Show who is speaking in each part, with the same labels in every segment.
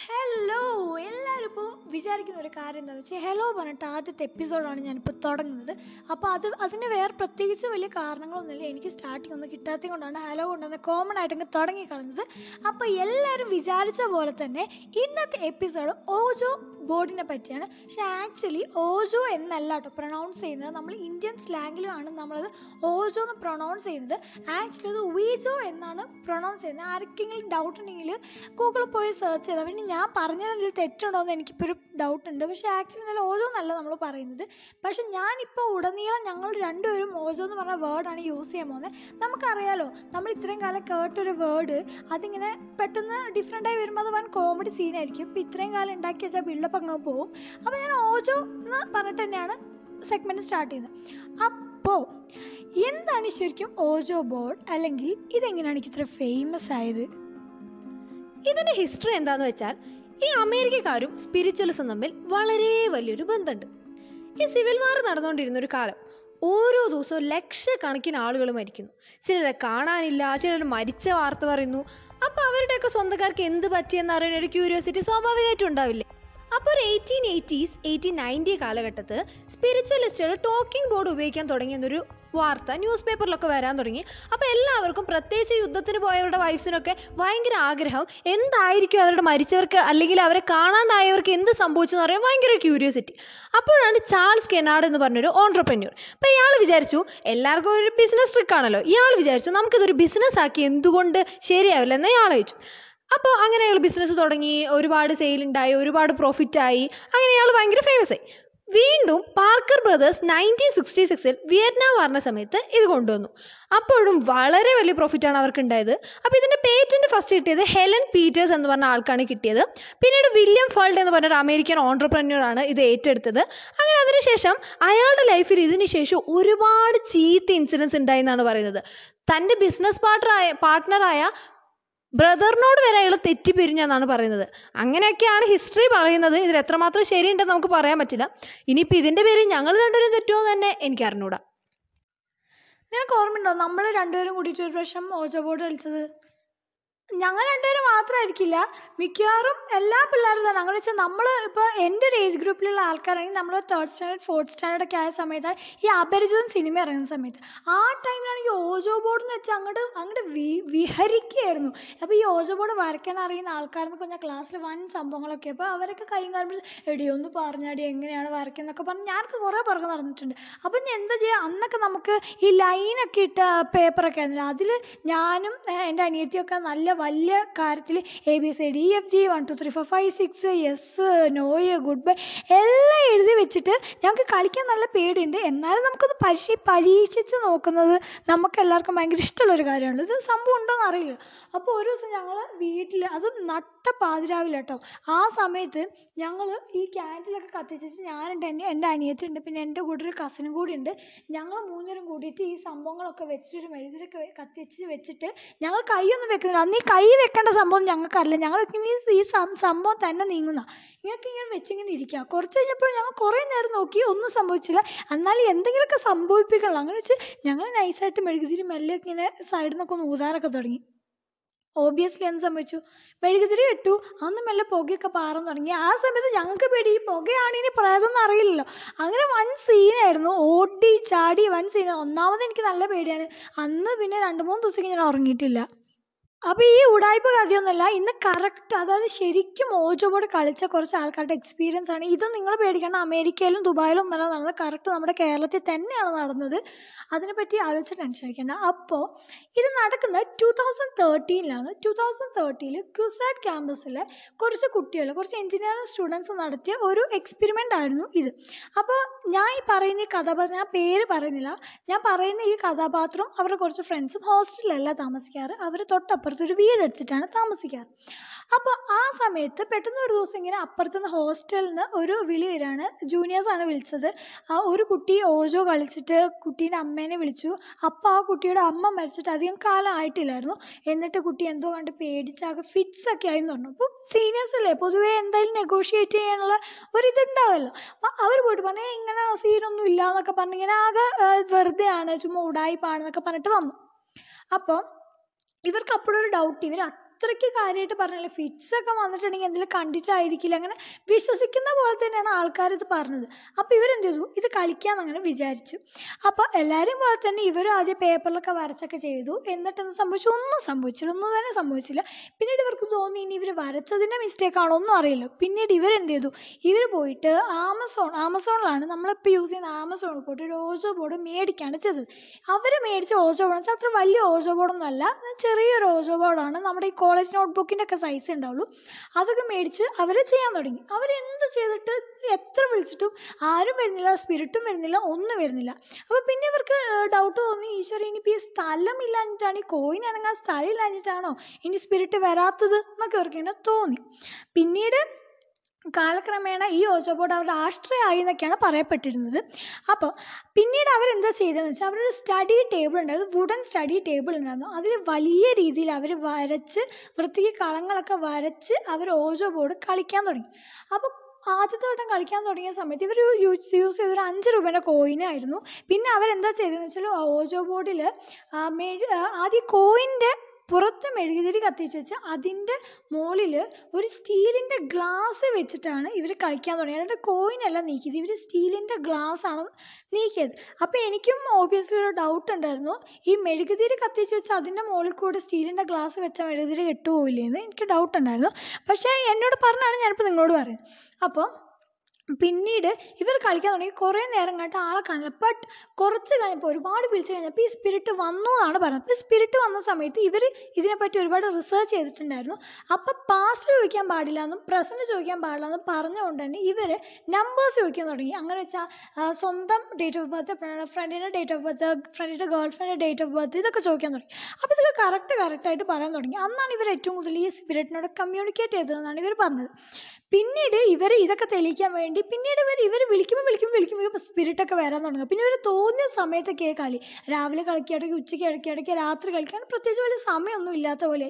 Speaker 1: Hello എല്ലാവരും ഇപ്പോൾ വിചാരിക്കുന്ന ഒരു കാര്യം എന്താണെന്ന് വെച്ചാൽ ഹലോ പറഞ്ഞിട്ട് ആദ്യത്തെ എപ്പിസോഡാണ് ഞാനിപ്പോൾ തുടങ്ങുന്നത്. അപ്പോൾ അത് അതിന് വേറെ പ്രത്യേകിച്ച് വലിയ കാരണങ്ങളൊന്നുമില്ല. എനിക്ക് സ്റ്റാർട്ടിങ് ഒന്നും കിട്ടാത്തത് കൊണ്ടാണ് ഹലോ കൊണ്ടുവന്ന് കോമൺ ആയിട്ടങ്ങ് തുടങ്ങി കളഞ്ഞത് അപ്പോൾ എല്ലാവരും വിചാരിച്ച പോലെ തന്നെ ഇന്നത്തെ എപ്പിസോഡ് ഓജോ ബോർഡിനെ പറ്റിയാണ്. പക്ഷേ ആക്ച്വലി ഓജോ എന്നല്ല കേട്ടോ പ്രൊണൗൺസ് ചെയ്യുന്നത്. നമ്മൾ ഇന്ത്യൻ സ്ലാങ്ങിലുമാണ് നമ്മളത് ഓജോ എന്ന് പ്രൊണൗൺസ് ചെയ്യുന്നത്. ആക്ച്വലി അത് വീജോ എന്നാണ് പ്രൊണൗൺസ് ചെയ്യുന്നത്. ആർക്കെങ്കിലും ഡൗട്ട് ഉണ്ടെങ്കിൽ ഗൂഗിളിൽ പോയി സെർച്ച് ചെയ്താൽ പിന്നെ ഞാൻ പറഞ്ഞതിൽ തെറ്റുണ്ടോ എന്ന് എനിക്കിപ്പോൾ ഒരു ഡൗട്ട് ഉണ്ട്. പക്ഷേ ആക്ച്വലി നല്ല ഓജോ എന്നല്ല നമ്മൾ പറയുന്നത്. പക്ഷെ ഞാനിപ്പോൾ ഉടനീളം ഞങ്ങൾ രണ്ടുപേരും ഓജോ എന്ന് പറഞ്ഞ വേർഡാണ് യൂസ് ചെയ്യാൻ പോകുന്നത്. നമുക്കറിയാലോ നമ്മൾ ഇത്രയും കാലം കേട്ടൊരു വേർഡ് അതിങ്ങനെ പെട്ടെന്ന് ഡിഫറെന്റായി വരുമ്പോൾ അത് വൻ കോമഡി സീനായിരിക്കും ഇപ്പോൾ ഇത്രയും കാലം ഉണ്ടാക്കി വെച്ചാൽ ബിൽഡപ്പ് അങ്ങ് പോകും അപ്പോൾ ഞാൻ ഓജോ എന്ന് പറഞ്ഞിട്ട് തന്നെയാണ് സെഗ്മെന്റ് സ്റ്റാർട്ട് ചെയ്യുന്നത്. അപ്പോൾ എന്താണ് ശരിക്കും ഓജോ ബോർഡ് അല്ലെങ്കിൽ ഇതെങ്ങനെയാണ് എനിക്ക് ഇത്ര ഫേമസ് ആയത്?
Speaker 2: ഇതിന്റെ ഹിസ്റ്ററി എന്താന്ന് വെച്ചാൽ ഈ അമേരിക്കക്കാരും സ്പിരിച്വലിസം തമ്മിൽ വളരെ വലിയൊരു ബന്ധമുണ്ട്. ഈ സിവിൽ വാർ നടന്നുകൊണ്ടിരുന്ന ഒരു കാലം ഓരോ ദിവസവും ലക്ഷക്കണക്കിന് ആളുകൾ മരിക്കുന്നു. ചിലരെ കാണാനില്ല ചിലർ മരിച്ച വാർത്ത പറയുന്നു. അപ്പോൾ അവരുടെയൊക്കെ സ്വന്തക്കാർക്ക് എന്ത് പറ്റിയെന്ന് അറിയാൻ ഒരു ക്യൂരിയോസിറ്റി സ്വാഭാവികമായിട്ടും ഉണ്ടാവില്ലേ? അപ്പോൾ ഒരു എയ്റ്റീൻ എയ്റ്റീസ് എയ്റ്റീൻ നയന്റി കാലഘട്ടത്ത് സ്പിരിച്വലിസ്റ്റുകൾ ടോക്കിംഗ് ബോർഡ് ഉപയോഗിക്കാൻ തുടങ്ങിയെന്നൊരു വാർത്ത ന്യൂസ് പേപ്പറിലൊക്കെ വരാൻ തുടങ്ങി. അപ്പോൾ എല്ലാവർക്കും പ്രത്യേകിച്ച് യുദ്ധത്തിന് പോയവരുടെ വൈഫ്സിനൊക്കെ ഭയങ്കര ആഗ്രഹം. എന്തായിരിക്കും അവരുടെ മരിച്ചവർക്ക് അല്ലെങ്കിൽ അവരെ കാണാണ്ടായവർക്ക് എന്ത് സംഭവിച്ചു എന്ന് പറയാൻ ഭയങ്കര ക്യൂരിയോസിറ്റി അപ്പോഴാണ് ചാൾസ് കെനാഡ് എന്ന് പറഞ്ഞൊരു ഓൺട്രപ്രന്യൂർ അപ്പോൾ ഇയാൾ വിചാരിച്ചു എല്ലാവർക്കും ഒരു ബിസിനസ് ട്രിക്ക് ആണല്ലോ. ഇയാൾ വിചാരിച്ചു നമുക്കിതൊരു ബിസിനസ് ആക്കി എന്തുകൊണ്ട് ശരിയാവില്ല എന്ന് ഇയാൾ ചോദിച്ചു. അപ്പോൾ അങ്ങനെ അയാൾ ബിസിനസ് തുടങ്ങി ഒരുപാട് സെയിൽ ഉണ്ടായി ഒരുപാട് പ്രോഫിറ്റ് ആയി. അങ്ങനെ അയാൾ ഭയങ്കര ഫേമസ് ആയി. വീണ്ടും പാർക്കർ ബ്രദേഴ്സ് നയന്റീൻ സിക്സ്റ്റി സിക്സിൽ വിയറ്റ്നാം പറഞ്ഞ സമയത്ത് ഇത് കൊണ്ടുവന്നു. അപ്പോഴും വളരെ വലിയ പ്രോഫിറ്റാണ് അവർക്ക് ഉണ്ടായത് അപ്പോൾ ഇതിന്റെ പേറ്റന്റ് ഫസ്റ്റ് കിട്ടിയത് ഹെലൻ പീറ്റേഴ്സ് എന്ന് പറഞ്ഞ ആൾക്കാണ് കിട്ടിയത്. പിന്നീട് വില്യം ഫോൾഡ് എന്ന് പറഞ്ഞ ഒരു അമേരിക്കൻ ഓൺടർപ്രന്യൂറാണ് ഇത് ഏറ്റെടുത്തത്. അങ്ങനെ അതിനുശേഷം അയാളുടെ ലൈഫിൽ ഇതിന് ശേഷം ഒരുപാട് ചീത്ത ഇൻസിഡൻസ് ഉണ്ടായി എന്നാണ് പറയുന്നത്. തന്റെ ബിസിനസ് പാർട്ണറായ പാർട്ട്ണറായ ബ്രദറിനോട് വരെ അയാൾ തെറ്റിപ്പിരിഞ്ഞെന്നാണ് പറയുന്നത്. അങ്ങനെയൊക്കെയാണ് ഹിസ്റ്ററി പറയുന്നത്. ഇതിൽ എത്രമാത്രം ശരിയുണ്ടെന്ന് നമുക്ക് പറയാൻ പറ്റില്ല. ഇനിയിപ്പോൾ ഇതിന്റെ പേരിൽ ഞങ്ങൾ രണ്ടുപേരും തെറ്റുമോ തന്നെ എനിക്ക് അറിഞ്ഞൂടാ.
Speaker 1: നിനക്ക് ഓർമ്മയുണ്ടോ? നമ്മൾ രണ്ടുപേരും കൂടിയിട്ട് ഒരു പ്രാവശ്യം ഓജോ ബോർഡ് കളിച്ചത്? ഞങ്ങൾ രണ്ടുപേരും മാത്രമായിരിക്കില്ല മിക്കവാറും എല്ലാ പിള്ളേരും തന്നെ. അങ്ങനെ വെച്ചാൽ നമ്മൾ ഇപ്പോൾ എന്റെ ഒരു ഏജ് ഗ്രൂപ്പിലുള്ള ആൾക്കാരാണെങ്കിൽ നമ്മൾ തേർഡ് സ്റ്റാൻഡേർഡ് ഫോർത്ത് സ്റ്റാൻഡേർഡ് ഒക്കെ ആയ സമയത്താണ് ഈ അപരിചിതം സിനിമ ഇറങ്ങുന്ന സമയത്ത്. ആ ടൈമിലാണെങ്കിൽ ഓജോ ബോർഡ് എന്ന് വെച്ചാൽ അങ്ങോട്ട് അങ്ങോട്ട് വി വിഹരിക്കുകയായിരുന്നു അപ്പോൾ ഈ ഓജോ ബോർഡ് വരയ്ക്കാൻ അറിയുന്ന ആൾക്കാരെന്നൊക്കെ ഞാൻ ക്ലാസ്സിൽ വൻ സംഭവങ്ങളൊക്കെ. അപ്പോൾ അവരൊക്കെ കൈയും കാര്യം എടി ഒന്ന് പറഞ്ഞാടി എങ്ങനെയാണ് വരയ്ക്കുന്നതൊക്കെ പറഞ്ഞ് ഞാനൊക്കെ കുറേ പുറകെ നടന്നിട്ടുണ്ട്. അപ്പം ഞാൻ എന്താ ചെയ്യുക അന്നൊക്കെ നമുക്ക് ഈ ലൈനൊക്കെ ഇട്ട പേപ്പറൊക്കെ ആയിരുന്നില്ല? അതിൽ ഞാനും എന്റെ അനിയത്തിയൊക്കെ നല്ല വലിയ കാര്യത്തിൽ A B C D F G one two three four five six S നോയ് good bye എല്ലാം എഴുതി വെച്ചിട്ട് ഞങ്ങൾക്ക് കളിക്കാൻ നല്ല പേടിയുണ്ട്. എന്നാലും നമുക്കൊന്ന് പരീക്ഷ പരീക്ഷിച്ച് നോക്കുന്നത് നമുക്ക് എല്ലാവർക്കും ഭയങ്കര ഇഷ്ടമുള്ളൊരു കാര്യമാണ് ഇത് സംഭവം ഉണ്ടോയെന്ന് അറിയില്ല. അപ്പോൾ ഒരു ദിവസം ഞങ്ങൾ വീട്ടിൽ അതും നട്ട പാതിരാവില്ല കേട്ടോ ആ സമയത്ത് ഞങ്ങൾ ഈ ക്യാൻഡിലൊക്കെ കത്തിച്ച് വെച്ച് ഞാനുണ്ട് എന്റെ എന്റെ അനിയത്തിയുണ്ട് പിന്നെ എന്റെ കൂടെ ഒരു കസിനും കൂടി ഉണ്ട് ഞങ്ങൾ മൂന്നുപേരും കൂടിയിട്ട് ഈ സംഭവങ്ങളൊക്കെ വെച്ചിട്ട് ഒരു മെഴുതിരൊക്കെ കത്തിച്ച് വെച്ചിട്ട് ഞങ്ങൾ കൈയൊന്നും വെക്കുന്നില്ല. അന്ന് ഈ കൈ വെക്കേണ്ട സംഭവം ഞങ്ങൾക്കറിയില്ല. ഞങ്ങൾ ഈ ഈ സംഭവം തന്നെ നീങ്ങുന്ന. ഇങ്ങനെയൊക്കെ ഇങ്ങനെ വെച്ചിങ്ങനെ ഇരിക്കുക. കുറച്ച് കഴിഞ്ഞപ്പോൾ ഞങ്ങൾ കുറേ നേരം നോക്കി. ഒന്നും സംഭവിച്ചില്ല. എന്നാലും എന്തെങ്കിലുമൊക്കെ സംഭവിപ്പിക്കണം. അങ്ങനെ വെച്ച് ഞങ്ങൾ നൈസായിട്ട് മെഴുകുതിരി മെല്ലെ ഇങ്ങനെ സൈഡിൽ നിന്നൊക്കെ ഒന്ന് ഊതാറൊക്കെ തുടങ്ങി. ഓബിയസ്ലി എന്ത് സംഭവിച്ചു? മെഴുകുതിരി ഇട്ടു. അന്ന് മെല്ലെ പുകയൊക്കെ പാറന്ന് തുടങ്ങി. ആ സമയത്ത് ഞങ്ങൾക്ക് പേടി. ഈ പുകയാണ് ഇനി പ്രേതമെന്ന് അറിയില്ലല്ലോ. അങ്ങനെ വൺ സീനായിരുന്നു ഓടി ചാടി വൺ സീൻ ഒന്നാമത് എനിക്ക് നല്ല പേടിയാണ്. അന്ന് പിന്നെ രണ്ട് മൂന്ന് ദിവസം ഞാൻ ഉറങ്ങിയിട്ടില്ല. അപ്പോൾ ഈ ഉടായ്പ കഥയൊന്നുമല്ല ഇന്ന് കറക്റ്റ് അതായത് ശരിക്കും ഓജോ ബോർഡ് കളിച്ച കുറച്ച് ആൾക്കാരുടെ എക്സ്പീരിയൻസ് ആണ്. ഇത് നിങ്ങൾ പേടിക്കേണ്ട അമേരിക്കയിലും ദുബായിലും ഒന്നല്ല നടന്നത് കറക്റ്റ് നമ്മുടെ കേരളത്തിൽ തന്നെയാണ് നടന്നത്. അതിനെപ്പറ്റി ആലോചിച്ച് ടെൻഷൻ അടിക്കേണ്ട. അപ്പോൾ ഇത് നടക്കുന്നത് ടു തൗസൻഡ് തേർട്ടീനിലാണ് ടു തൗസൻഡ് തേർട്ടിയിൽ ക്യുസാറ്റ് ക്യാമ്പസിലെ കുറച്ച് കുട്ടികൾ കുറച്ച് എഞ്ചിനീയറിംഗ് സ്റ്റുഡൻസ് നടത്തിയ ഒരു എക്സ്പെരിമെന്റ് ആയിരുന്നു ഇത്. അപ്പോൾ ഞാൻ ഈ പറയുന്ന ഈ കഥാപാത്രം ഞാൻ പേര് പറയുന്നില്ല. ഞാൻ പറയുന്ന ഈ കഥാപാത്രം അവരുടെ കുറച്ച് ഫ്രണ്ട്സും ഹോസ്റ്റലിലല്ല താമസിക്കാറ്. അവർ തൊട്ടപ്പുറത്ത് ഒരു വീടെടുത്തിട്ടാണ് താമസിക്കാറ്. അപ്പോൾ ആ സമയത്ത് പെട്ടെന്ന് ഒരു ദിവസം ഇങ്ങനെ അപ്പുറത്തുനിന്ന് ഹോസ്റ്റലിൽ നിന്ന് ഒരു വിളി വരികയാണ് ജൂനിയേഴ്സാണ് വിളിച്ചത്. ആ ഒരു കുട്ടി ഓജോ കളിച്ചിട്ട് കുട്ടീന്റെ അമ്മേനെ വിളിച്ചു. അപ്പോൾ ആ കുട്ടിയുടെ അമ്മ മരിച്ചിട്ട് അധികം കാലം ആയിട്ടില്ലായിരുന്നു. എന്നിട്ട് കുട്ടി എന്തോ കണ്ട് പേടിച്ചാകെ ഫിറ്റ്സ് ഒക്കെ ആയി എന്ന് പറഞ്ഞു. അപ്പോൾ സീനിയേഴ്സ് അല്ലേ പൊതുവേ എന്തായാലും നെഗോഷിയേറ്റ് ചെയ്യാനുള്ള ഒരിതുണ്ടാവുമല്ലോ അപ്പോൾ അവർ പോയിട്ട് പറഞ്ഞു "ഏയ് ഇങ്ങനെ സീനൊന്നും ഇല്ല എന്നൊക്കെ പറഞ്ഞ് ഇങ്ങനെ ആകെ വെറുതെയാണ് ചുമ്മാ ഉടായിപ്പാണെന്നൊക്കെ പറഞ്ഞിട്ട് വന്നു. അപ്പോൾ ഇവർക്ക് അപ്പോഴൊരു ഡൗട്ട് ഇവർ അത്രയ്ക്ക് കാര്യമായിട്ട് പറഞ്ഞില്ല. ഫിറ്റ്സ് ഒക്കെ വന്നിട്ടുണ്ടെങ്കിൽ എന്തെങ്കിലും കണ്ടിട്ടായിരിക്കില്ല. അങ്ങനെ വിശ്വസിക്കുന്ന പോലെ തന്നെയാണ് ആൾക്കാർ ഇത് പറഞ്ഞത്. അപ്പോൾ ഇവരെന്ത് ചെയ്തു? ഇത് കളിക്കാമെന്ന് അങ്ങനെ വിചാരിച്ചു. അപ്പോൾ എല്ലാവരും പോലെ തന്നെ ഇവരും ആദ്യം പേപ്പറിലൊക്കെ വരച്ചൊക്കെ ചെയ്തു. എന്നിട്ടൊന്നും സംഭവിച്ചു. ഒന്നും സംഭവിച്ചില്ല. ഒന്നും തന്നെ സംഭവിച്ചില്ല. പിന്നീട് ഇവർക്ക് തോന്നി ഇനി ഇവർ വരച്ചതിന്റെ മിസ്റ്റേക്ക് ആണോ ഒന്നും അറിയില്ല. പിന്നീട് ഇവരെന്ത് ചെയ്തു? ഇവർ പോയിട്ട് ആമസോൺ ആമസോണിലാണ് നമ്മളിപ്പോൾ യൂസ് ചെയ്യുന്ന ആമസോണിൽ പോയിട്ട് ഒരു ഓജോ ബോർഡ് മേടിക്കുകയാണ് ചെയ്തത്. അവർ മേടിച്ച ഓജോ ബോർഡ് അത്ര വലിയ ഓജോ ബോർഡൊന്നും അല്ല ചെറിയൊരു ഓജോ ബോർഡാണ് നമ്മുടെ ഈ കോളേജ് നോട്ട്ബുക്കിന്റെ ഒക്കെ സൈസ് ഉണ്ടാവുള്ളൂ. അതൊക്കെ മേടിച്ച് അവർ ചെയ്യാൻ തുടങ്ങി. അവരെന്ത് ചെയ്തിട്ട് എത്ര വിളിച്ചിട്ടും ആരും വരുന്നില്ല സ്പിരിറ്റും വരുന്നില്ല ഒന്നും വരുന്നില്ല. അപ്പോൾ പിന്നെ ഇവർക്ക് ഡൗട്ട് തോന്നി ഈശ്വര ഇനിയിപ്പോൾ ഈ സ്ഥലം ഇല്ലാഞ്ഞിട്ടാണ് ഈ കോയിൻ അനങ്ങാൻ സ്ഥലം ഇല്ലാഞ്ഞിട്ടാണോ ഇനി സ്പിരിറ്റ് വരാത്തത് എന്നൊക്കെ ഇവർക്ക് ഇങ്ങനെ തോന്നി. പിന്നീട് കാലക്രമേണ ഈ ഓജോ ബോർഡ് അവരുടെ ആശ്രയമായി എന്നൊക്കെയാണ് പറയപ്പെട്ടിരുന്നത്. അപ്പോൾ പിന്നീട് അവരെന്താ ചെയ്തതെന്ന് വെച്ചാൽ അവരൊരു സ്റ്റഡി ടേബിൾ ഉണ്ടായിരുന്നു വുഡൻ സ്റ്റഡി ടേബിൾ ഉണ്ടായിരുന്നു. അതിൽ വലിയ രീതിയിൽ അവർ വരച്ച് വൃത്തിക്ക് കളങ്ങളൊക്കെ വരച്ച് അവർ ഓജോ ബോർഡ് കളിക്കാൻ തുടങ്ങി. അപ്പോൾ ആദ്യത്തെ വട്ടം കളിക്കാൻ തുടങ്ങിയ സമയത്ത് ഇവർ യൂസ് യൂസ് ചെയ്ത ഒരു അഞ്ച് രൂപേന്റെ കോയിനായിരുന്നു പിന്നെ അവരെന്താ ചെയ്തതെന്ന് വെച്ചാൽ ഓജോ ബോർഡിൽ ആദ്യം കോയിന്റെ പുറത്ത് മെഴുകുതിരി കത്തിച്ച് വെച്ച് അതിന്റെ മുകളിൽ ഒരു സ്റ്റീലിന്റെ ഗ്ലാസ് വെച്ചിട്ടാണ് ഇവർ കളിക്കാൻ തുടങ്ങിയത്. അതിന്റെ കോയിനെല്ലാം നീക്കിയത്. ഇവർ സ്റ്റീലിന്റെ ഗ്ലാസ് ആണ് നീക്കിയത്. അപ്പോൾ എനിക്കും ഓബിയസ്ലി ഒരു ഡൗട്ട് ഉണ്ടായിരുന്നു. ഈ മെഴുകുതിരി കത്തിച്ച് വെച്ച് അതിന്റെ മുകളിൽ കൂടെ സ്റ്റീലിന്റെ ഗ്ലാസ് വെച്ചാൽ മെഴുകുതിരി കെട്ടുപോകില്ലേ എന്ന് എനിക്ക് ഡൗട്ട് ഉണ്ടായിരുന്നു. പക്ഷേ എന്നോട് പറഞ്ഞാണ് ഞാനിപ്പോൾ നിങ്ങളോട് പറയുന്നത്. അപ്പോൾ പിന്നീട് ഇവർ കളിക്കാൻ തുടങ്ങി. കുറേ നേരം കഴിഞ്ഞിട്ട് ആളെ കാണില്ല ബട്ട് കുറച്ച് കഴിഞ്ഞപ്പോൾ ഒരുപാട് വിളിച്ച് കഴിഞ്ഞപ്പോൾ ഈ സ്പിരിറ്റ് വന്നു എന്നാണ് പറയുന്നത്. സ്പിരിറ്റ് വന്ന സമയത്ത് ഇവർ ഇതിനെപ്പറ്റി ഒരുപാട് റിസർച്ച് ചെയ്തിട്ടുണ്ടായിരുന്നു. അപ്പോൾ പാസ്റ്റ് ചോദിക്കാൻ പാടില്ല എന്നും പ്രസന്റ് ചോദിക്കാൻ പാടില്ല എന്നും പറഞ്ഞുകൊണ്ട് തന്നെ ഇവർ നമ്പേഴ്സ് ചോദിക്കാൻ തുടങ്ങി. അങ്ങനെ വെച്ചാൽ സ്വന്തം ഡേറ്റ് ഓഫ് ബർത്ത് എപ്പോഴാണ് ഫ്രണ്ടിന്റെ ഡേറ്റ് ഓഫ് ബർത്ത് ഫ്രണ്ടിന്റെ ഗേൾ ഫ്രണ്ടിന്റെ ഡേറ്റ് ഓഫ് ബർത്ത് ഇതൊക്കെ ചോദിക്കാൻ തുടങ്ങി. അപ്പോൾ ഇതൊക്കെ കറക്റ്റ് കറക്റ്റായിട്ട് പറയാൻ തുടങ്ങി. അന്നാണ് ഇവർ ഏറ്റവും കൂടുതൽ ഈ സ്പിരിറ്റിനോട് കമ്മ്യൂണിക്കേറ്റ് ചെയ്തതെന്നാണ് ഇവർ പറഞ്ഞത്. പിന്നീട് ഇവർ ഇതൊക്കെ തെളിയിക്കാൻ വേണ്ടി പിന്നീട് ഇവർ ഇവർ വിളിക്കുമ്പോൾ വിളിക്കുമ്പോൾ വിളിക്കുമ്പോൾ ഇപ്പോൾ സ്പിരിറ്റൊക്കെ വരാൻ തുടങ്ങും. പിന്നെ ഇവർ തോന്നിയ സമയത്തൊക്കെ കളി. രാവിലെ കളിക്കുകയാണെങ്കിൽ ഉച്ചയ്ക്ക് ഇടയ്ക്കിടയ്ക്ക് രാത്രി കളിക്കാൻ പ്രത്യേകിച്ച് വലിയ സമയമൊന്നും ഇല്ലാത്ത പോലെ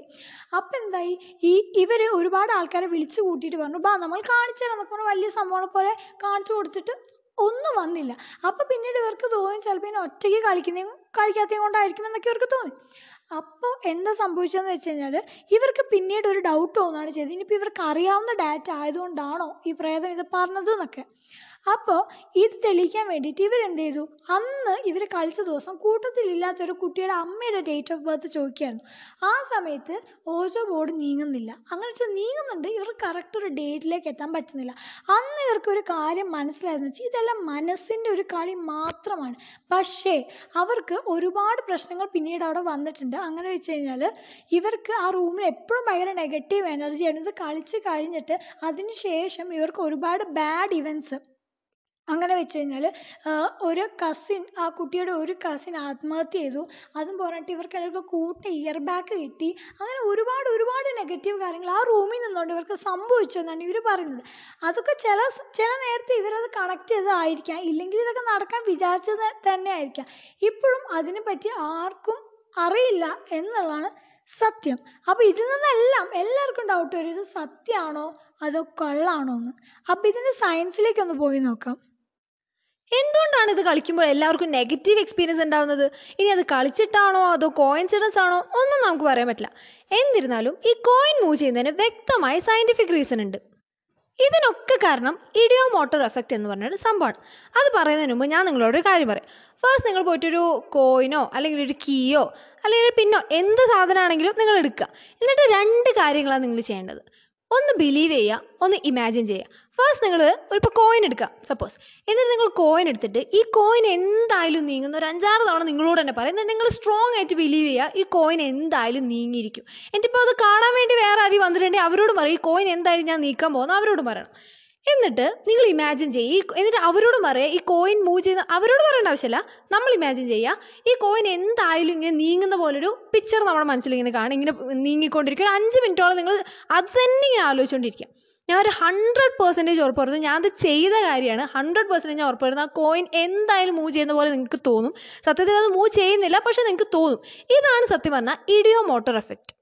Speaker 1: അപ്പം എന്തായി? ഈ ഇവർ ഒരുപാട് ആൾക്കാരെ വിളിച്ചു കൂട്ടിയിട്ട് പറഞ്ഞു ബാ നമ്മൾ കാണിച്ചു തരാം വലിയ സംഭവങ്ങളെ പോലെ കാണിച്ചു കൊടുത്തിട്ട് ഒന്നും വന്നില്ല. അപ്പം പിന്നീട് ഇവർക്ക് തോന്നി ചിലപ്പോൾ ഇനി ഒറ്റയ്ക്ക് കളിക്കുന്നതും കളിക്കാത്തതും കൊണ്ടായിരിക്കും എന്നൊക്കെ ഇവർക്ക് തോന്നി. അപ്പോൾ എന്താ സംഭവിച്ചതെന്ന് വെച്ച് കഴിഞ്ഞാൽ ഇവർക്ക് പിന്നീട് ഒരു ഡൗട്ട് തോന്നുകയാണ് ചെയ്തത്. ഇനിയിപ്പോൾ ഇവർക്ക് അറിയാവുന്ന ഡാറ്റ ആയതുകൊണ്ടാണോ ഈ പ്രേതം ഇത് അപ്പോൾ ഇത് തെളിയിക്കാൻ വേണ്ടിയിട്ട് ഇവരെന്ത് ചെയ്തു? അന്ന് ഇവർ കളിച്ച ദിവസം കൂട്ടത്തിലില്ലാത്ത ഒരു കുട്ടിയുടെ അമ്മയുടെ ഡേറ്റ് ഓഫ് ബർത്ത് ചോദിക്കുകയായിരുന്നു. ആ സമയത്ത് ഓജോ ബോർഡ് നീങ്ങുന്നില്ല. അങ്ങനെ വെച്ചാൽ നീങ്ങുന്നുണ്ട് ഇവർക്ക് കറക്റ്റ് ഒരു ഡേറ്റിലേക്ക് എത്താൻ പറ്റുന്നില്ല. അന്ന് ഇവർക്ക് ഒരു കാര്യം മനസ്സിലായെന്ന് വെച്ചാൽ ഇതെല്ലാം മനസ്സിന്റെ ഒരു കളി മാത്രമാണ്. പക്ഷേ അവർക്ക് ഒരുപാട് പ്രശ്നങ്ങൾ പിന്നീട് അവിടെ വന്നിട്ടുണ്ട്. അങ്ങനെ വെച്ച് കഴിഞ്ഞാൽ ഇവർക്ക് ആ റൂമിൽ എപ്പോഴും ഭയങ്കര നെഗറ്റീവ് എനർജിയാണ് ഇത് കളിച്ച് കഴിഞ്ഞിട്ട് അതിന് ശേഷം ഇവർക്ക് ഒരുപാട് ബാഡ് ഇവന്റ്സ് അങ്ങനെ വെച്ച് കഴിഞ്ഞാൽ ഒരു കസിൻ ആ കുട്ടിയുടെ ഒരു കസിൻ ആത്മഹത്യ ചെയ്തു. അതും പോരാട്ട് ഇവർക്ക് എല്ലാവർക്കും കൂട്ട ഇയർ ബാക്ക് കിട്ടി. അങ്ങനെ ഒരുപാട് ഒരുപാട് നെഗറ്റീവ് കാര്യങ്ങൾ ആ റൂമിൽ നിന്നുകൊണ്ട് ഇവർക്ക് സംഭവിച്ചു എന്നാണ് ഇവർ പറയുന്നത്. അതൊക്കെ ചില ചില നേരത്തെ ഇവരത് കണക്ട് ചെയ്തതായിരിക്കാം. ഇല്ലെങ്കിൽ ഇതൊക്കെ നടക്കാൻ വിചാരിച്ചത് തന്നെ ആയിരിക്കാം. ഇപ്പോഴും അതിനെപ്പറ്റി ആർക്കും അറിയില്ല എന്നുള്ളതാണ് സത്യം. അപ്പോൾ ഇതിൽ നിന്നെല്ലാം എല്ലാവർക്കും ഡൗട്ട് വരും. ഇത് സത്യമാണോ അതോ കള്ളാണോ എന്ന്. അപ്പോൾ ഇതിന്റെ സയൻസിലേക്കൊന്ന് പോയി നോക്കാം.
Speaker 2: എന്തുകൊണ്ടാണ് ഇത് കളിക്കുമ്പോൾ എല്ലാവർക്കും നെഗറ്റീവ് എക്സ്പീരിയൻസ് ഉണ്ടാവുന്നത്? ഇനി അത് കളിച്ചിട്ടാണോ അതോ കോയിൻസിഡൻസ് ആണോ? ഒന്നും നമുക്ക് പറയാൻ പറ്റില്ല. എന്നിരുന്നാലും ഈ കോയിൻ മൂവ് ചെയ്യുന്നതിന് വ്യക്തമായ സയന്റിഫിക് റീസൺ ഉണ്ട്. ഇതിനൊക്കെ കാരണം ഇഡിയോ മോട്ടോർ എഫക്റ്റ് എന്ന് പറഞ്ഞൊരു സംഭവമാണ്. അത് പറയുന്നതിന് മുമ്പ് ഞാൻ നിങ്ങളോട് ഒരു കാര്യം പറയാം. ഫസ്റ്റ് നിങ്ങൾ പോയിട്ടൊരു കോയിനോ അല്ലെങ്കിൽ ഒരു കീയോ അല്ലെങ്കിൽ ഒരു പിന്നോ എന്ത് സാധനമാണെങ്കിലും നിങ്ങൾ എടുക്കുക. എന്നിട്ട് രണ്ട് കാര്യങ്ങളാണ് നിങ്ങൾ ചെയ്യേണ്ടത്. ഒന്ന് ബിലീവ് ചെയ്യുക ഒന്ന് ഇമാജിൻ ചെയ്യുക. ഫസ്റ്റ് നിങ്ങൾ ഒരു ഇപ്പോൾ കോയിൻ എടുക്കുക സപ്പോസ് എന്നിട്ട് നിങ്ങൾ കോയിൻ എടുത്തിട്ട് ഈ കോയിൻ എന്തായാലും നീങ്ങുന്ന ഒരു അഞ്ചാറ് തവണ നിങ്ങളോട് തന്നെ പറയും നിങ്ങൾ സ്ട്രോങ് ആയിട്ട് ബിലീവ് ചെയ്യുക ഈ കോയിൻ എന്തായാലും നീങ്ങിയിരിക്കും. എന്നിട്ടിപ്പോൾ അത് കാണാൻ വേണ്ടി വേറെ ആരും വന്നിട്ടുണ്ടെങ്കിൽ അവരോട് പറയും ഈ കോയിൻ എന്തായാലും ഞാൻ നീക്കാൻ പോകുന്നു അവരോട് പറയണം. എന്നിട്ട് നിങ്ങൾ ഇമാജിൻ ചെയ്യുക ഈ എന്നിട്ട് അവരോട് പറയുക ഈ കോയിൻ മൂവ് ചെയ്യുന്ന അവരോട് പറയേണ്ട ആവശ്യമില്ല. നമ്മൾ ഇമാജിൻ ചെയ്യുക ഈ കോയിൻ എന്തായാലും ഇങ്ങനെ നീങ്ങുന്ന പോലൊരു പിക്ചർ നമ്മുടെ മനസ്സിൽ ഇങ്ങനെ കാണും. ഇങ്ങനെ നീങ്ങിക്കൊണ്ടിരിക്കും. ഒരു അഞ്ച് മിനിറ്റോളം നിങ്ങൾ അത് തന്നെ ഇങ്ങനെ ആലോചിച്ചുകൊണ്ടിരിക്കുക ഞാൻ ഒരു ഹൺഡ്രഡ് പെർസെന്റേജ് ഉറപ്പ് പറയുന്നു ഞാൻ അത് ചെയ്ത കാര്യമാണ്. ഹൺഡ്രഡ് പെർസെന്റേജ് ഞാൻ ഉറപ്പ് പറയുന്നു ആ കോയിൻ എന്തായാലും മൂവ് ചെയ്യുന്ന പോലെ നിങ്ങൾക്ക് തോന്നും. സത്യത്തിൽ അത് മൂവ് ചെയ്യുന്നില്ല പക്ഷെ നിങ്ങൾക്ക് തോന്നും. ഇതാണ് സത്യം പറഞ്ഞാൽ ഇഡിയോ മോട്ടോർ എഫക്റ്റ്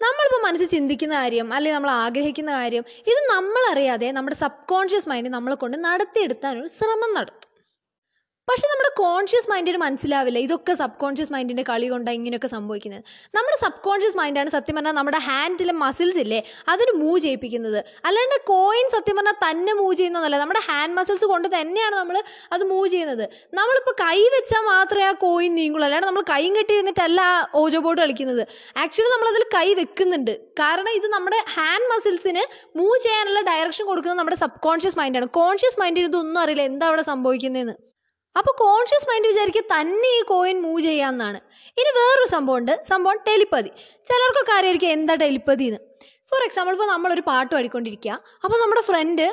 Speaker 2: നമ്മളിപ്പോൾ മനസ്സിൽ ചിന്തിക്കുന്ന കാര്യം അല്ലെങ്കിൽ നമ്മൾ ആഗ്രഹിക്കുന്ന കാര്യം ഇത് നമ്മളറിയാതെ നമ്മുടെ സബ് കോൺഷ്യസ് മൈൻഡ് നമ്മളെ കൊണ്ട് നടത്തിയെടുക്കാൻ ഒരു ശ്രമം നടത്തും. പക്ഷെ നമ്മുടെ കോൺഷ്യസ് മൈൻഡിന് മനസ്സിലാവില്ല. ഇതൊക്കെ സബ് കോൺഷ്യസ് മൈൻഡിന്റെ കളി കൊണ്ടാണ് ഇങ്ങനെയൊക്കെ സംഭവിക്കുന്നത് നമ്മുടെ സബ് കോൺഷ്യസ് മൈൻഡാണ് സത്യം പറഞ്ഞാൽ നമ്മുടെ ഹാൻഡിലെ മസിൽസ് ഇല്ലേ അതിന് മൂവ് ചെയ്യിപ്പിക്കുന്നത്. അല്ലാണ്ട് കോയിൻ സത്യം പറഞ്ഞാൽ തന്നെ മൂവ് ചെയ്യുന്നതല്ല. നമ്മുടെ ഹാൻഡ് മസിൽസ് കൊണ്ട് തന്നെയാണ് നമ്മൾ അത് മൂവ് ചെയ്യുന്നത്. നമ്മളിപ്പോൾ കൈ വെച്ചാൽ മാത്രമേ ആ കോയിൻ നീങ്ങുള്ളൂ. അല്ലാണ്ട് നമ്മൾ കൈയും കെട്ടിയിരുന്നിട്ടല്ല ഓജോ ബോർഡ് കളിക്കുന്നത്. ആക്ച്വലി നമ്മളതിൽ കൈ വെക്കുന്നുണ്ട്. കാരണം ഇത് നമ്മുടെ ഹാൻഡ് മസിൽസിന് മൂവ് ചെയ്യാനുള്ള ഡയറക്ഷൻ കൊടുക്കുന്നത് നമ്മുടെ സബ് കോൺഷ്യസ് മൈൻഡാണ് കോൺഷ്യസ് മൈൻഡിന് ഇതൊന്നും അറിയില്ല. എന്താ അവിടെ സംഭവിക്കുന്നതെന്ന് അപ്പോൾ കോൺഷ്യസ് മൈൻഡ് വിചാരിക്കുക തന്നെ ഈ കോയിൻ മൂവ് ചെയ്യാമെന്നാണ് ഇനി വേറൊരു സംഭവമുണ്ട്. സംഭവം ടെലിപ്പതി. ചിലർക്കൊക്കെ അറിയായിരിക്കും എന്താ ടെലിപ്പതി എന്ന് ഫോർ എക്സാമ്പിൾ ഇപ്പോൾ നമ്മളൊരു പാട്ട് പാടിക്കൊണ്ടിരിക്കുക അപ്പോൾ നമ്മുടെ ഫ്രണ്ട്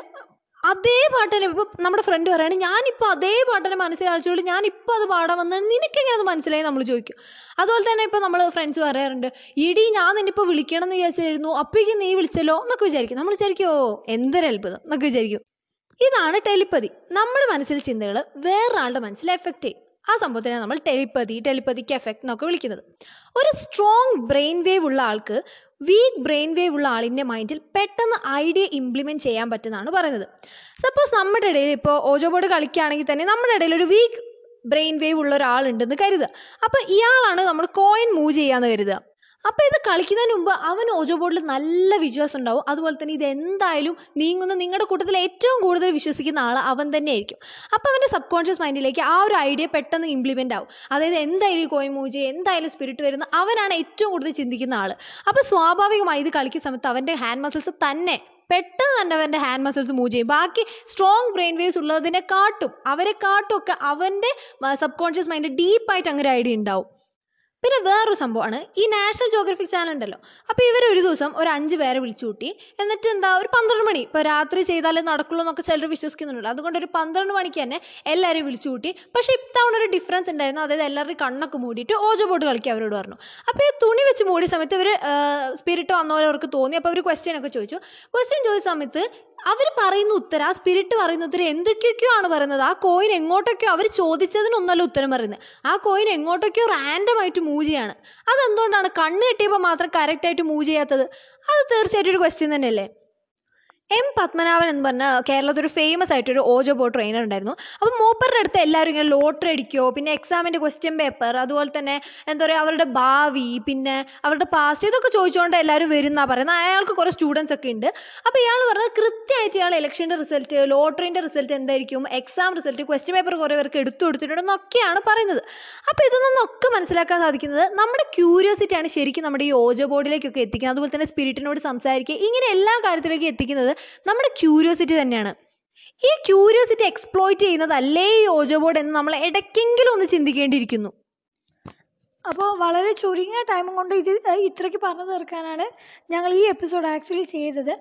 Speaker 2: അതേ പാട്ട് തന്നെ ഇപ്പോൾ നമ്മുടെ ഫ്രണ്ട് പറയുകയാണ് ഞാനിപ്പോൾ അതേ പാട്ടിനെ ഞാൻ ഞാനിപ്പോൾ അത് പാടാൻ വന്നത് നിനക്കെങ്ങനെ അത് മനസ്സിലായി? നമ്മൾ ചോദിക്കും. അതുപോലെ തന്നെ ഇപ്പോൾ നമ്മൾ ഫ്രണ്ട്സ് പറയാറുണ്ട് ഇടി ഞാൻ നിന്നിപ്പോൾ വിളിക്കണം എന്ന് വിചാരിച്ചായിരുന്നു. അപ്പോഴേക്കും നീ വിളിച്ചല്ലോ എന്നൊക്കെ വിചാരിക്കും. നമ്മൾ വിചാരിക്കും ഓ എന്തൊരു അത്ഭുതം എന്നൊക്കെ വിചാരിക്കും. ഇതാണ് ടെലിപ്പതി. നമ്മുടെ മനസ്സിൽ ചിന്തകൾ വേറൊരാളുടെ മനസ്സിൽ എഫക്റ്റ് ചെയ്യും. ആ സംഭവത്തിനെ നമ്മൾ ടെലിപ്പതി ടെലിപ്പതിക്ക് എഫക്റ്റ് എന്നൊക്കെ വിളിക്കുന്നത്. ഒരു സ്ട്രോങ് ബ്രെയിൻ വേവ് ഉള്ള ആൾക്ക് വീക്ക് ബ്രെയിൻ വേവ് ഉള്ള ആളിന്റെ മൈൻഡിൽ പെട്ടെന്ന് ഐഡിയ ഇംപ്ലിമെന്റ് ചെയ്യാൻ പറ്റുന്നതാണ് പറയുന്നത്. സപ്പോസ് നമ്മുടെ ഇടയിൽ ഇപ്പോൾ ഓജോ ബോർഡ് കളിക്കുകയാണെങ്കിൽ തന്നെ നമ്മുടെ ഇടയിൽ ഒരു വീക്ക് ബ്രെയിൻ വേവ് ഉള്ള ഒരാളുണ്ടെന്ന് കരുതുക. അപ്പോൾ ഇയാളാണ് നമ്മൾ കോയിൻ മൂവ് ചെയ്യാന്ന് കരുതുക. അപ്പോൾ ഇത് കളിക്കുന്നതിന് മുമ്പ് അവൻ ഓജോ ബോർഡിൽ നല്ല വിശ്വാസം ഉണ്ടാവും. അതുപോലെ തന്നെ ഇത് എന്തായാലും നീങ്ങുന്ന നിങ്ങളുടെ കൂട്ടത്തിൽ ഏറ്റവും കൂടുതൽ വിശ്വസിക്കുന്ന ആൾ അവൻ തന്നെ ആയിരിക്കും. അപ്പോൾ അവന്റെ സബ് കോൺഷ്യസ് മൈൻഡിലേക്ക് ആ ഒരു ഐഡിയ പെട്ടെന്ന് ഇംപ്ലിമെന്റ് ആവും. അതായത് എന്തായാലും ഈ കോയിൻ മൂജി എന്തായാലും സ്പിരിറ്റ് വരുന്ന. അവനാണ് ഏറ്റവും കൂടുതൽ ചിന്തിക്കുന്ന ആൾ അപ്പോൾ സ്വാഭാവികമായി ഇത് കളിക്കുന്ന സമയത്ത് അവന്റെ ഹാൻഡ് മസിൽസ് തന്നെ പെട്ടെന്ന് തന്നെ അവന്റെ ഹാൻഡ് മസിൽസ് മൂവ് ചെയ്യും. ബാക്കി സ്ട്രോങ് ബ്രെയിൻ വേവ്സ് ഉള്ളതിനെ കാട്ടും. അവരെ കാട്ടും ഒക്കെ അവന്റെ സബ് കോൺഷ്യസ് മൈൻഡ് ഡീപ്പായിട്ട് അങ്ങനെ ഐഡിയ ഉണ്ടാവും. പിന്നെ വേറൊരു സംഭവമാണ്. ഈ നാഷണൽ ജോഗ്രഫിക് ചാനൽ ഉണ്ടല്ലോ. അപ്പോൾ ഇവർ ഒരു ദിവസം ഒരു അഞ്ച് പേരെ വിളിച്ചു കൂട്ടി. എന്നിട്ട് എന്താ ഒരു പന്ത്രണ്ട് മണി. ഇപ്പോൾ രാത്രി ചെയ്താലേ നടക്കുള്ളൂ എന്നൊക്കെ ചിലർ വിശ്വസിക്കുന്നുണ്ടല്ലോ. അതുകൊണ്ട് ഒരു പന്ത്രണ്ട് മണിക്ക് തന്നെ എല്ലാവരെയും വിളിച്ചു കൂട്ടി. പക്ഷേ ഇത്തവണ ഒരു ഡിഫറൻസ് ഉണ്ടായിരുന്നു. അതായത് എല്ലാവരുടെ കണ്ണൊക്കെ മൂടിയിട്ട് ഓജോ ബോർഡ് കളിക്കാൻ അവരോട് പറഞ്ഞു. അപ്പോൾ ഈ തുണി വെച്ച് മൂടിയ സമയത്ത് ഇവർ സ്പിരിറ്റ് വന്ന പോലെ അവർക്ക് തോന്നി. അപ്പോൾ അവർ ക്വസ്റ്റ്യൻ ഒക്കെ ചോദിച്ചു. ക്വസ്റ്റ്യൻ ചോദിച്ച സമയത്ത് അവർ പറയുന്ന ഉത്തരം ആ സ്പിരിറ്റ് പറയുന്ന ഉത്തരം എന്തൊക്കെയൊക്കെയോ ആണ് പറയുന്നത്. ആ കോയിൻ എങ്ങോട്ടൊക്കെയോ അവർ ചോദിച്ചതിനൊന്നല്ല ഉത്തരം പറയുന്നത്. ആ കോയിൻ എങ്ങോട്ടൊക്കെയോ റാൻഡമായിട്ട് മൂവ് ചെയ്യാണ്. അതെന്തുകൊണ്ടാണ് കണ്ണ് കെട്ടിയപ്പോൾ മാത്രം കറക്റ്റായിട്ട് മൂവ് ചെയ്യാത്തത്? അത് തീർച്ചയായിട്ടും ഒരു ക്വസ്റ്റ്യൻ തന്നെയല്ലേ? എം പത്മനാഭൻ എന്ന് പറഞ്ഞ കേരളത്തിൽ ഒരു ഫേമസ് ആയിട്ടൊരു ഓജോ ബോ ട്രെയിനർ ഉണ്ടായിരുന്നു. അപ്പോൾ മൂപ്പറിന്റെ അടുത്ത് എല്ലാവരും ഇങ്ങനെ ലോട്ടറി അടിക്കുമോ പിന്നെ എക്സാമിന്റെ ക്വസ്റ്റ്യൻ പേപ്പർ അതുപോലെ തന്നെ എന്താ പറയുക അവരുടെ ഭാവി പിന്നെ അവരുടെ പാസ്റ്റ് ഇതൊക്കെ ചോദിച്ചുകൊണ്ട് എല്ലാവരും വരുന്നാ പറയുന്നത്. അയാൾക്ക് കുറേ സ്റ്റുഡൻസ് ഒക്കെ ഉണ്ട്. അപ്പോൾ ഇയാൾ പറഞ്ഞത് കൃത്യമായിട്ട് ഇയാൾ ഇലക്ഷന്റെ റിസൾട്ട് ലോട്ടറിന്റെ റിസൾട്ട് എന്തായിരിക്കും എക്സാം റിസൾട്ട് ക്വസ്റ്റ്യൻ പേപ്പർ കുറേ പേർക്ക് എടുത്തു കൊടുത്തിട്ടുണ്ടെന്നൊക്കെയാണ് പറയുന്നത്. അപ്പോൾ ഇതിൽ നിന്നൊക്കെ മനസ്സിലാക്കാൻ സാധിക്കുന്നത് നമ്മുടെ ക്യൂരിയോസിറ്റിയാണ് ശരിക്കും നമ്മുടെ ഈ ഓജോ ബോർഡിലേക്കൊക്കെ എത്തിക്കുന്നത്. അതുപോലെ തന്നെ സ്പിരിറ്റിനോട് സംസാരിക്കുക ഇങ്ങനെ എല്ലാ കാര്യത്തിലേക്കും എത്തിക്കുന്നത് നമ്മുടെ ക്യൂരിയോസിറ്റി തന്നെയാണ്. ഈ ക്യൂരിയോസിറ്റി എക്സ്പ്ലോയിറ്റ് ചെയ്യുന്നതല്ലേ ഈ ഓജോ ബോർഡ് എന്ന് നമ്മൾ ഇടയ്ക്കെങ്കിലും ഒന്ന് ചിന്തിക്കേണ്ടിയിരിക്കുന്നു.
Speaker 1: അപ്പോൾ വളരെ ചുരുങ്ങിയ ടൈമും കൊണ്ട് ഇത് ഇത്രയ്ക്ക് പറഞ്ഞു തീർക്കാനാണ് ഞങ്ങൾ ഈ എപ്പിസോഡ് ആക്ച്വലി ചെയ്തത്.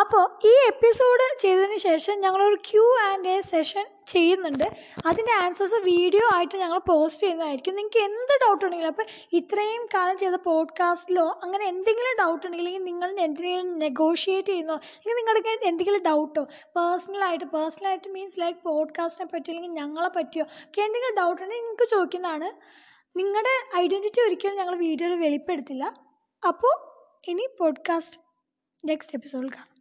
Speaker 1: അപ്പോൾ ഈ എപ്പിസോഡ് ചെയ്തതിന് ശേഷം ഞങ്ങളൊരു ക്യൂ ആൻഡ് എ സെഷൻ ചെയ്യുന്നുണ്ട്. അതിന്റെ ആൻസേഴ്സ് വീഡിയോ ആയിട്ട് ഞങ്ങൾ പോസ്റ്റ് ചെയ്യുന്നതായിരിക്കും. നിങ്ങൾക്ക് എന്ത് ഡൗട്ട് ഉണ്ടെങ്കിലും അപ്പോൾ ഇത്രയും കാലം ചെയ്ത പോഡ്കാസ്റ്റിലോ അങ്ങനെ എന്തെങ്കിലും ഡൗട്ട് ഉണ്ടെങ്കിൽ നിങ്ങൾ എന്തെങ്കിലും നെഗോഷിയേറ്റ് ചെയ്യുന്നോ അല്ലെങ്കിൽ നിങ്ങളുടെ എന്തെങ്കിലും ഡൗട്ടോ പേഴ്സണലായിട്ട് പേഴ്സണലായിട്ട് മീൻസ് ലൈക്ക് പോഡ്കാസ്റ്റിനെ പറ്റിയോ അല്ലെങ്കിൽ ഞങ്ങളെ പറ്റിയോ ഒക്കെ എന്തെങ്കിലും ഡൗട്ട് ഉണ്ടെങ്കിൽ നിങ്ങൾക്ക് ചോദിക്കുന്നതാണ്. നിങ്ങളുടെ ഐഡന്റിറ്റി ഒരിക്കലും ഞങ്ങൾ വീഡിയോയിൽ വെളിപ്പെടുത്തില്ല. അപ്പോൾ ഇനി പോഡ്കാസ്റ്റ് നെക്സ്റ്റ് എപ്പിസോഡിൽ കാണാം.